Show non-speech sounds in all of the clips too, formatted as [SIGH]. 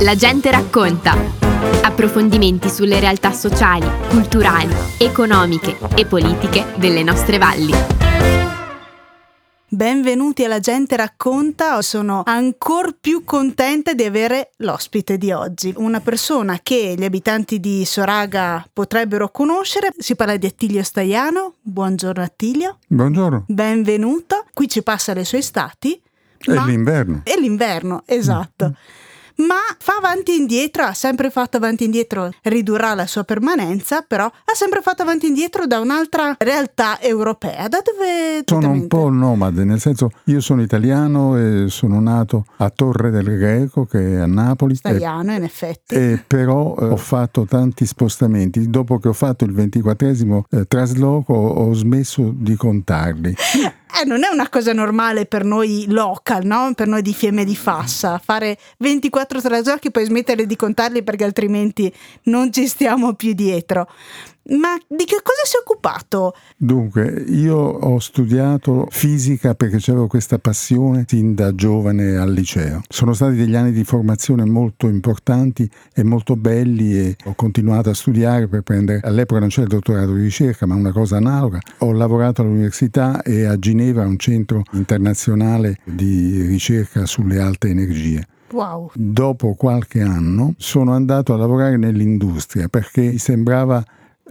La gente racconta. Approfondimenti sulle realtà sociali, culturali, economiche e politiche delle nostre valli. Benvenuti alla Gente Racconta, sono ancora più contenta di avere l'ospite di oggi, una persona che gli abitanti di Soraga potrebbero conoscere, si parla di Attilio Staiano, buongiorno Attilio. Buongiorno. Benvenuto, qui ci passa le sue estati. È l'inverno. È l'inverno, esatto. Mm ma fa avanti e indietro, ha sempre fatto avanti e indietro, ridurrà la sua permanenza, però ha sempre fatto avanti e indietro da un'altra realtà europea. Da dove sono un po' nomade, nel senso io sono italiano e sono nato a Torre del Greco che è a Napoli. Italiano in effetti. E però eh, ho fatto tanti spostamenti. Dopo che ho fatto il ventiquattresimo eh, trasloco ho smesso di contarli. [LAUGHS] Eh, non è una cosa normale per noi local, no? per noi di Fiemme di Fassa, fare 24 traslochi e poi smettere di contarli perché altrimenti non ci stiamo più dietro. Ma di che cosa si è occupato? Dunque, io ho studiato fisica perché avevo questa passione sin da giovane al liceo. Sono stati degli anni di formazione molto importanti e molto belli e ho continuato a studiare per prendere, all'epoca non c'era il dottorato di ricerca, ma una cosa analoga. Ho lavorato all'università e a Ginevra, un centro internazionale di ricerca sulle alte energie. Wow. Dopo qualche anno sono andato a lavorare nell'industria perché mi sembrava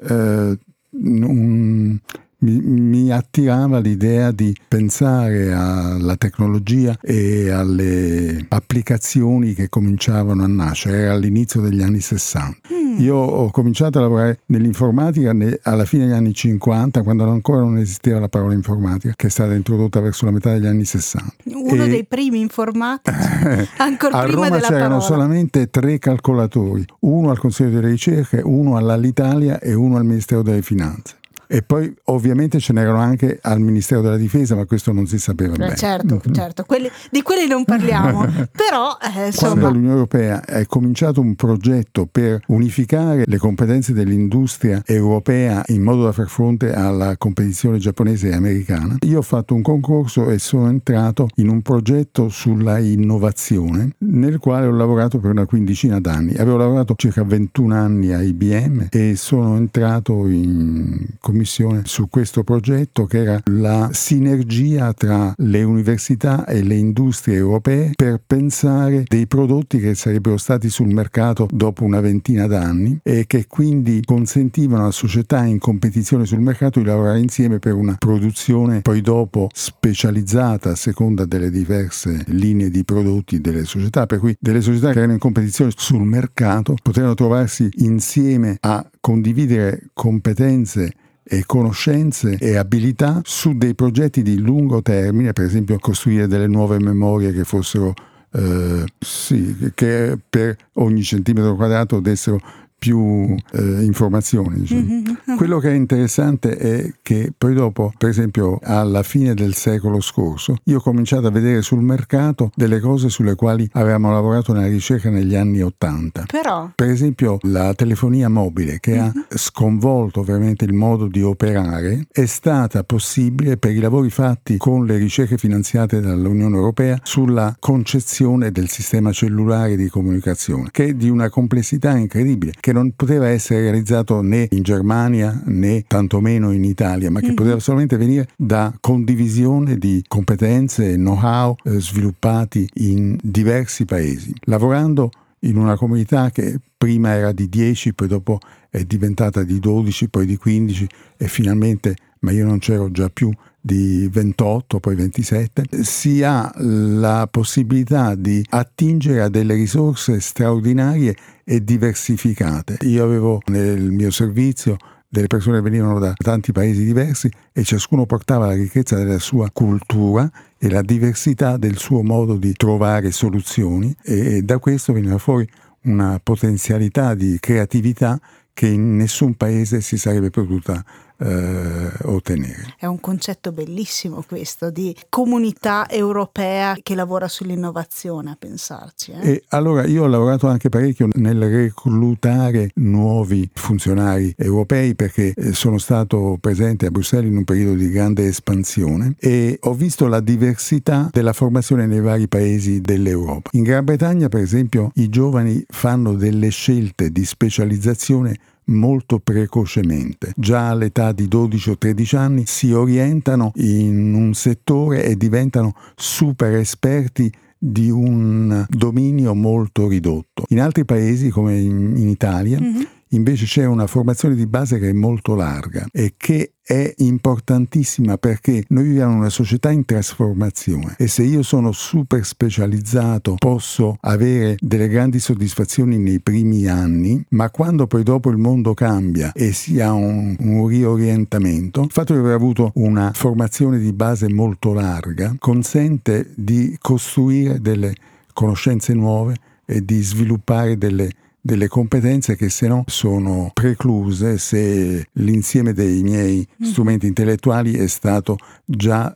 eh, un, mi, mi, attirava l'idea di pensare alla tecnologia e alle applicazioni che cominciavano a nascere, era all'inizio degli anni 60. Mm. Io ho cominciato a lavorare nell'informatica alla fine degli anni 50, quando ancora non esisteva la parola informatica, che è stata introdotta verso la metà degli anni 60. Uno e dei primi informatici, [LAUGHS] ancora a prima Roma della c'erano parola. solamente tre calcolatori, uno al Consiglio delle Ricerche, uno all'Alitalia e uno al Ministero delle Finanze. E poi ovviamente ce n'erano anche al Ministero della Difesa, ma questo non si sapeva Eh, bene. certo, [LAUGHS] certo, quelli- di quelli non parliamo, [LAUGHS] però eh, Quando insomma... l'Unione Europea è cominciato un progetto per unificare le competenze dell'industria europea in modo da far fronte alla competizione giapponese e americana, io ho fatto un concorso e sono entrato in un progetto sulla innovazione nel quale ho lavorato per una quindicina d'anni. Avevo lavorato circa 21 anni a IBM e sono entrato in commissione su questo progetto che era la sinergia tra le università e le industrie europee per pensare dei prodotti che sarebbero stati sul mercato dopo una ventina d'anni e che quindi consentivano alla società in competizione sul mercato di lavorare insieme per una produzione poi dopo specializzata a seconda delle diverse linee di prodotti delle società, per cui delle società che erano in competizione sul mercato potevano trovarsi insieme a condividere competenze e conoscenze e abilità su dei progetti di lungo termine, per esempio costruire delle nuove memorie che fossero eh, sì, che per ogni centimetro quadrato dessero più eh, informazioni. diciamo. Mhm. Quello che è interessante è che poi dopo, per esempio alla fine del secolo scorso, io ho cominciato a vedere sul mercato delle cose sulle quali avevamo lavorato nella ricerca negli anni Ottanta. Però, Per esempio la telefonia mobile che ha sconvolto ovviamente il modo di operare è stata possibile per i lavori fatti con le ricerche finanziate dall'Unione Europea sulla concezione del sistema cellulare di comunicazione che è di una complessità incredibile che non poteva essere realizzato né in Germania né tantomeno in Italia ma che poteva solamente venire da condivisione di competenze e know-how eh, sviluppati in diversi paesi lavorando in una comunità che prima era di 10, poi dopo è diventata di 12, poi di 15 e finalmente, ma io non c'ero già più, di 28, poi 27, si ha la possibilità di attingere a delle risorse straordinarie e diversificate. Io avevo nel mio servizio delle persone che venivano da tanti paesi diversi e ciascuno portava la ricchezza della sua cultura e la diversità del suo modo di trovare soluzioni e da questo veniva fuori una potenzialità di creatività che in nessun paese si sarebbe potuta eh, ottenere. È un concetto bellissimo questo di comunità europea che lavora sull'innovazione, a pensarci. Eh? E allora io ho lavorato anche parecchio nel reclutare nuovi funzionari europei perché eh, sono stato presente a Bruxelles in un periodo di grande espansione e ho visto la diversità della formazione nei vari paesi dell'Europa. In Gran Bretagna, per esempio, i giovani fanno delle scelte di specializzazione molto precocemente. Già all'età di 12 o 13 anni si orientano in un settore e diventano super esperti di un dominio molto ridotto. In altri paesi, come in, in Italia, mm-hmm. Invece c'è una formazione di base che è molto larga e che è importantissima perché noi viviamo in una società in trasformazione e se io sono super specializzato posso avere delle grandi soddisfazioni nei primi anni, ma quando poi dopo il mondo cambia e si ha un, un riorientamento, il fatto di aver avuto una formazione di base molto larga consente di costruire delle conoscenze nuove e di sviluppare delle delle competenze che se no sono precluse se l'insieme dei miei mm. strumenti intellettuali è stato già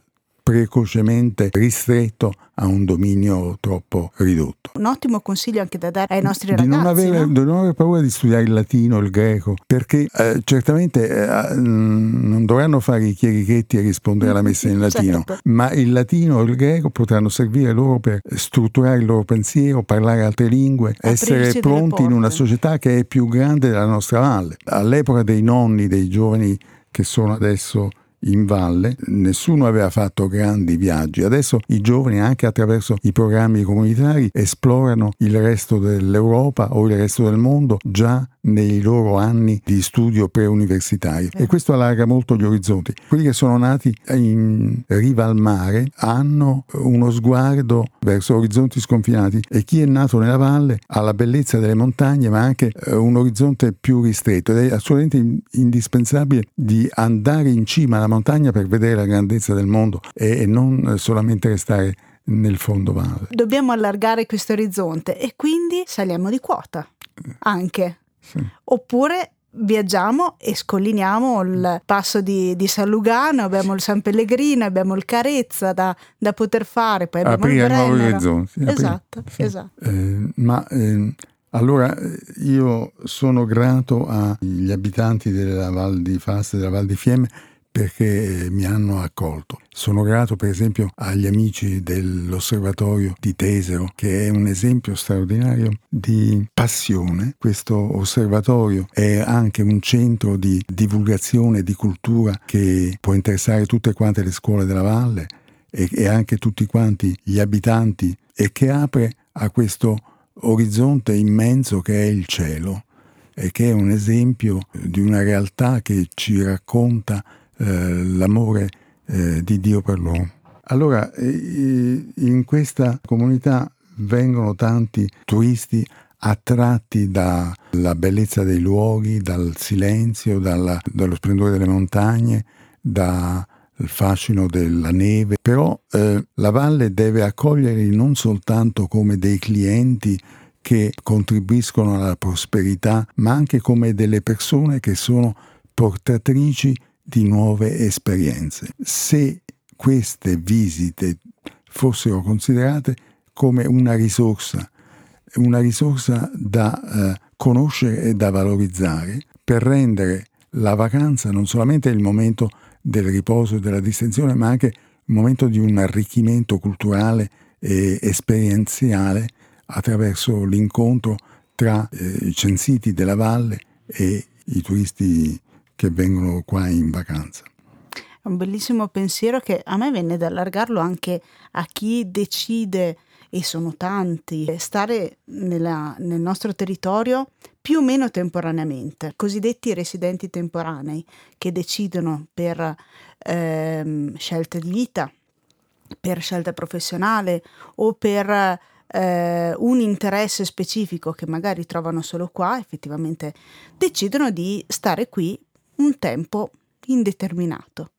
precocemente ristretto a un dominio troppo ridotto. Un ottimo consiglio anche da dare ai nostri ragazzi. Di non avere, no? di non avere paura di studiare il latino, il greco, perché eh, certamente eh, non dovranno fare i chierichetti e rispondere alla messa in latino, certo. ma il latino e il greco potranno servire loro per strutturare il loro pensiero, parlare altre lingue, Aprirci essere pronti in una società che è più grande della nostra valle. All'epoca dei nonni, dei giovani che sono adesso in valle, nessuno aveva fatto grandi viaggi. Adesso i giovani, anche attraverso i programmi comunitari, esplorano il resto dell'Europa o il resto del mondo già nei loro anni di studio preuniversitario e questo allarga molto gli orizzonti. Quelli che sono nati in riva al mare hanno uno sguardo verso orizzonti sconfinati e chi è nato nella valle ha la bellezza delle montagne ma anche eh, un orizzonte più ristretto ed è assolutamente indispensabile di andare in cima alla montagna per vedere la grandezza del mondo e non solamente restare nel fondo valle. Dobbiamo allargare questo orizzonte e quindi saliamo di quota anche. Sì. Oppure viaggiamo e scolliniamo il passo di, di, San Lugano, abbiamo il San Pellegrino, abbiamo il Carezza da, da poter fare, poi abbiamo aprire il nuovi orizzonti. Esatto, sì. esatto. Eh, ma eh, allora io sono grato agli abitanti della Val di Fasta della Val di Fiemme perché mi hanno accolto. Sono grato per esempio agli amici dell'osservatorio di Tesero, che è un esempio straordinario di passione. Questo osservatorio è anche un centro di divulgazione di cultura che può interessare tutte quante le scuole della valle e, e anche tutti quanti gli abitanti e che apre a questo orizzonte immenso che è il cielo e che è un esempio di una realtà che ci racconta eh, l'amore eh, di Dio per l'uomo. Allora, in questa comunità vengono tanti turisti attratti dalla bellezza dei luoghi, dal silenzio, dalla, dallo splendore delle montagne, dal fascino della neve, però eh, la valle deve accoglierli non soltanto come dei clienti che contribuiscono alla prosperità, ma anche come delle persone che sono portatrici di nuove esperienze. Se queste visite fossero considerate come una risorsa, una risorsa da eh, conoscere e da valorizzare per rendere la vacanza non solamente il momento del riposo e della distensione, ma anche il momento di un arricchimento culturale e esperienziale attraverso l'incontro tra eh, i censiti della valle e i turisti che vengono qua in vacanza. È un bellissimo pensiero che a me venne da allargarlo anche a chi decide, e sono tanti, stare nella, nel nostro territorio più o meno temporaneamente, cosiddetti residenti temporanei che decidono per ehm, scelte di vita, per scelta professionale o per eh, un interesse specifico che magari trovano solo qua, effettivamente decidono di stare qui un tempo indeterminato.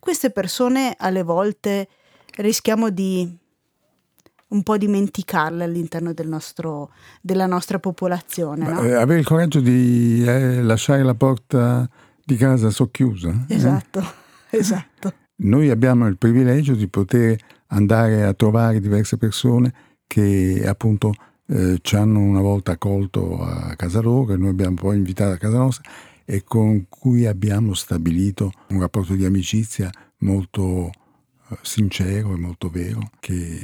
Queste persone alle volte rischiamo di un po' dimenticarle all'interno del nostro, della nostra popolazione. No? Eh, avere il coraggio di eh, lasciare la porta di casa socchiusa. Eh? Esatto, eh? [LAUGHS] esatto. Noi abbiamo il privilegio di poter andare a trovare diverse persone che appunto eh, ci hanno una volta accolto a casa loro e noi abbiamo poi invitato a casa nostra e con cui abbiamo stabilito un rapporto di amicizia molto eh, sincero e molto vero, che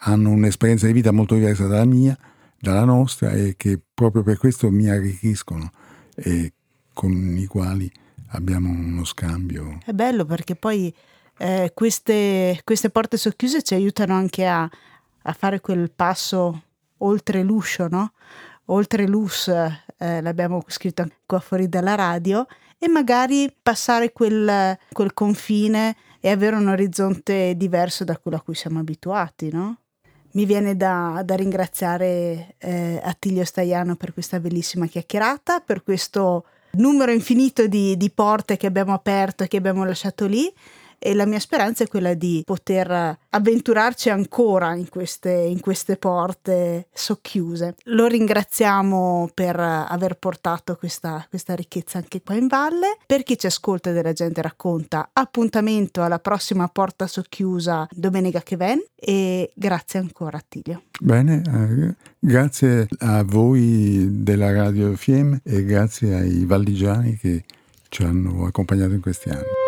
hanno un'esperienza di vita molto diversa dalla mia, dalla nostra e che proprio per questo mi arricchiscono e con i quali abbiamo uno scambio. È bello perché poi eh, queste, queste, porte socchiuse ci aiutano anche a, a, fare quel passo oltre l'uscio, no? Oltre l'us, eh, l'abbiamo scritto qua fuori dalla radio, e magari passare quel, quel confine e avere un orizzonte diverso da quello a cui siamo abituati, no? Mi viene da, da ringraziare eh, Attilio Staiano per questa bellissima chiacchierata, per questo numero infinito di, di porte che abbiamo aperto e che abbiamo lasciato lì e la mia speranza è quella di poter avventurarci ancora in queste, in queste porte socchiuse. Lo ringraziamo per aver portato questa, questa ricchezza anche qua in valle. Per chi ci ascolta della gente racconta, appuntamento alla prossima porta socchiusa domenica che ven e grazie ancora Attilio. Bene, eh, grazie a voi della Radio Fiem e grazie ai valligiani che ci hanno accompagnato in questi anni.